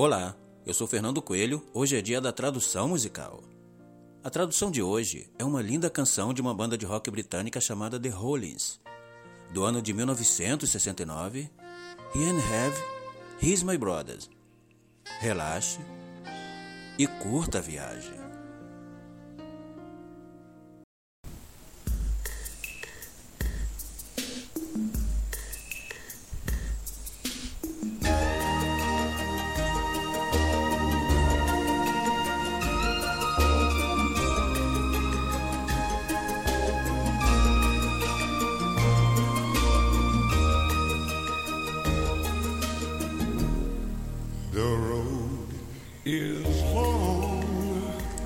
Olá, eu sou Fernando Coelho. Hoje é dia da tradução musical. A tradução de hoje é uma linda canção de uma banda de rock britânica chamada The Rollins, do ano de 1969. He and Have, He's My Brothers. Relaxe e curta a viagem.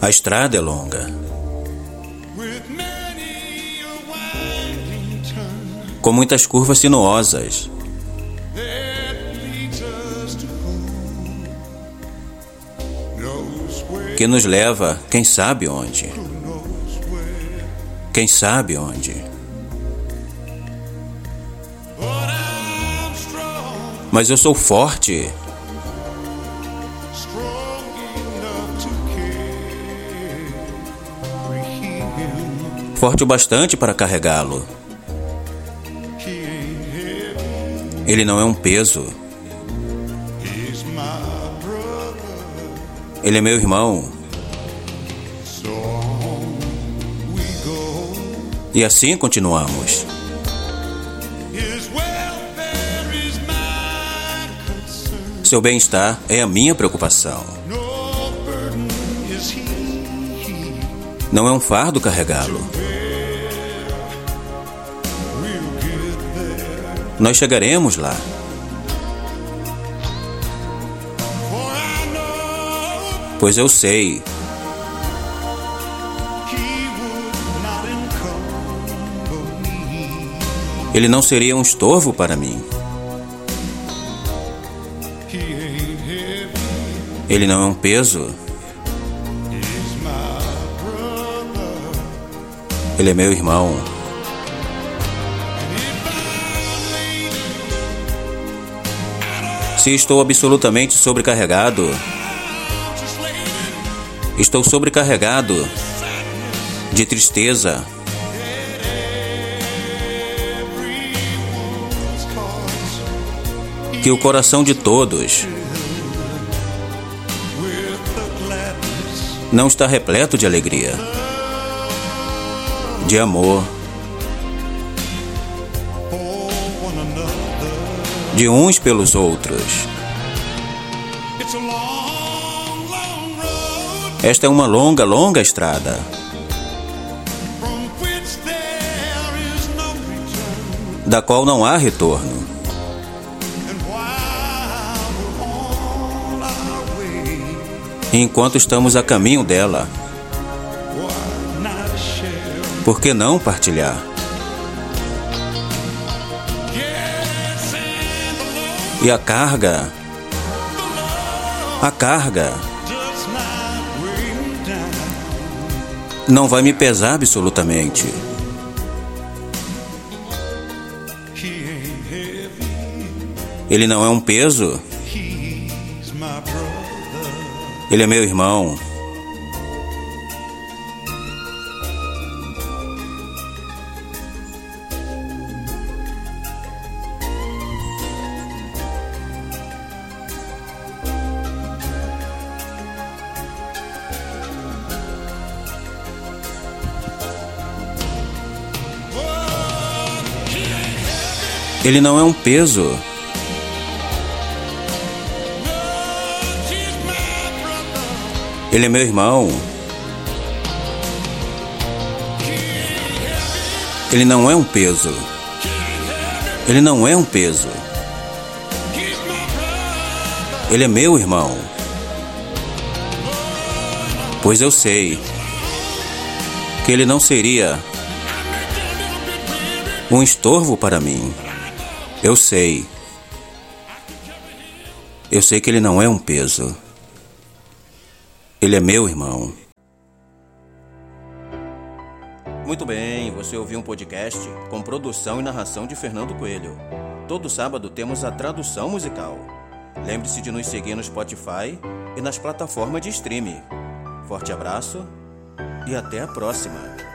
A estrada é longa. Com muitas curvas sinuosas. Que nos leva, quem sabe onde. Quem sabe onde. Mas eu sou forte. Forte o bastante para carregá-lo. Ele não é um peso. Ele é meu irmão. E assim continuamos. Seu bem-estar é a minha preocupação. Não é um fardo carregá-lo. Nós chegaremos lá. Pois eu sei. Ele não seria um estorvo para mim. Ele não é um peso. Ele é meu irmão. Se estou absolutamente sobrecarregado, estou sobrecarregado de tristeza. Que o coração de todos não está repleto de alegria, de amor. De uns pelos outros. Esta é uma longa, longa estrada. Da qual não há retorno. Enquanto estamos a caminho dela, por que não partilhar? E a carga, a carga, não vai me pesar absolutamente. Ele não é um peso. Ele é meu irmão. Ele não é um peso. Ele é meu irmão. Ele não é um peso. Ele não é um peso. Ele é meu irmão. Pois eu sei que ele não seria um estorvo para mim. Eu sei. Eu sei que ele não é um peso. Ele é meu irmão. Muito bem, você ouviu um podcast com produção e narração de Fernando Coelho. Todo sábado temos a tradução musical. Lembre-se de nos seguir no Spotify e nas plataformas de streaming. Forte abraço e até a próxima!